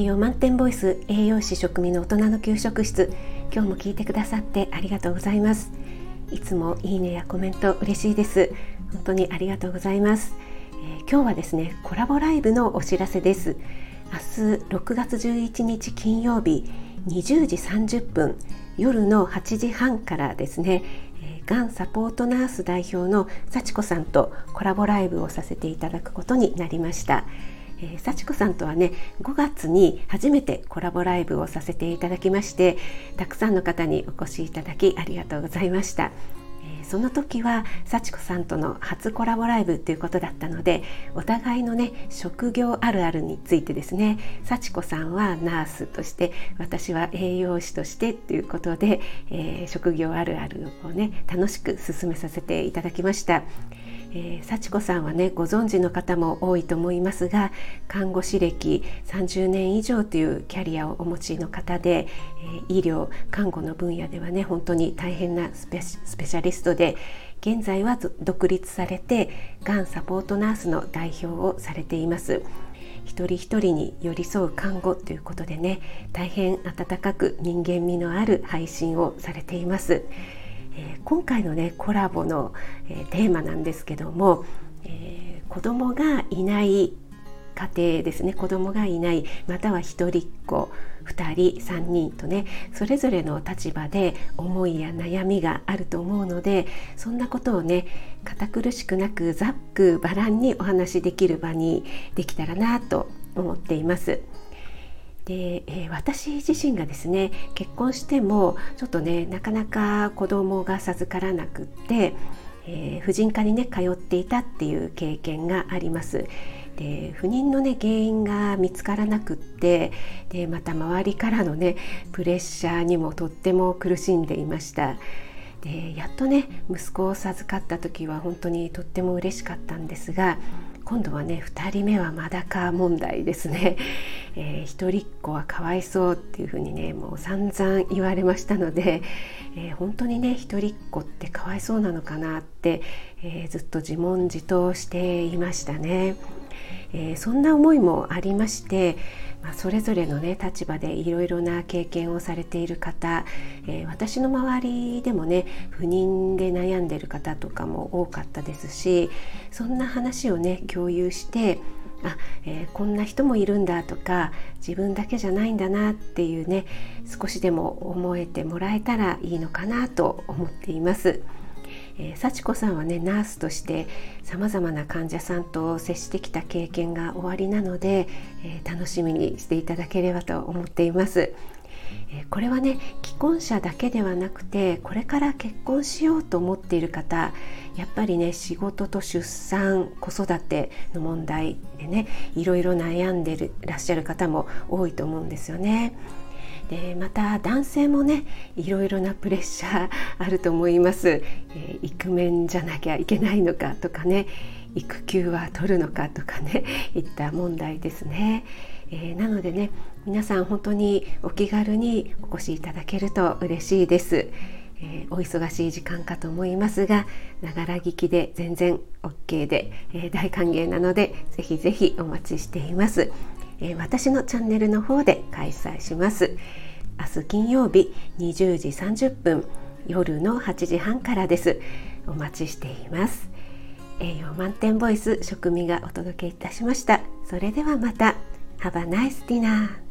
栄養満点ボイス栄養士食味の大人の給食室。今日も聞いてくださってありがとうございます。いつもいいねやコメント嬉しいです。本当にありがとうございます、えー、今日はですねコラボライブのお知らせです。明日6月11日金曜日20時30分夜の8時半からですねがんサポートナース代表の幸子さんとコラボライブをさせていただくことになりました。えー、幸子さんとはね5月に初めてコラボライブをさせていただきましてたくさんの方にお越しいただきありがとうございました。えその時は幸子さんとの初コラボライブということだったのでお互いのね職業あるあるについてですね幸子さんはナースとして私は栄養士としてということで、えー、職業あるあるをね楽しく進めさせていただきました。えー、幸子さんはねご存知の方も多いと思いますが看護師歴30年以上というキャリアをお持ちの方で、えー、医療看護の分野ではね本当に大変なスペシャリストで現在は独立されてがんサポートナースの代表をされています。一人一人に寄り添う看護ということでね大変温かく人間味のある配信をされています。えー、今回のねコラボの、えー、テーマなんですけども、えー、子供がいない家庭ですね子供がいないまたは一人っ子2人3人とねそれぞれの立場で思いや悩みがあると思うのでそんなことをね堅苦しくなくざっくばらんにお話しできる場にできたらなと思っています。で、えー、私自身がですね結婚してもちょっとねなかなか子供が授からなくって、えー、婦人科にね通っていたっていう経験があります。で不妊のね原因が見つからなくってでまた周りからのねプレッシャーにもとっても苦しんでいました。でやっとね息子を授かった時は本当にとっても嬉しかったんですが今度はね2人目はまだか問題ですね、えー、一人っ子はかわいそうっていうふうにねもう散々言われましたので、えー、本当にね一人っ子ってかわいそうなのかなって、えー、ずっと自問自答していましたね。えー、そんな思いもありまして、まあ、それぞれのね立場でいろいろな経験をされている方、えー、私の周りでもね不妊で悩んでる方とかも多かったですしそんな話をね共有してあ、えー、こんな人もいるんだとか自分だけじゃないんだなっていうね少しでも思えてもらえたらいいのかなと思っています。えー、幸子さんはねナースとしてさまざまな患者さんと接してきた経験がおありなので、えー、楽しみにしていただければと思っています。えこれはね既婚者だけではなくてこれから結婚しようと思っている方やっぱりね仕事と出産子育ての問題でねいろいろ悩んでるらっしゃる方も多いと思うんですよね。でまた男性もねいろいろなプレッシャーあると思います、えー、イクメンじゃなきゃいけないのかとかね育休は取るのかとかね いった問題ですね、えー、なのでね皆さん本当にお気軽にお越しいただけると嬉しいです、えー、お忙しい時間かと思いますがながら聞きで全然 OK で、えー、大歓迎なのでぜひぜひお待ちしています。え、私のチャンネルの方で開催します。明日金曜日20時30分夜の8時半からです。お待ちしています。栄養満点ボイス食味がお届けいたしました。それではまた。Have a nice dinner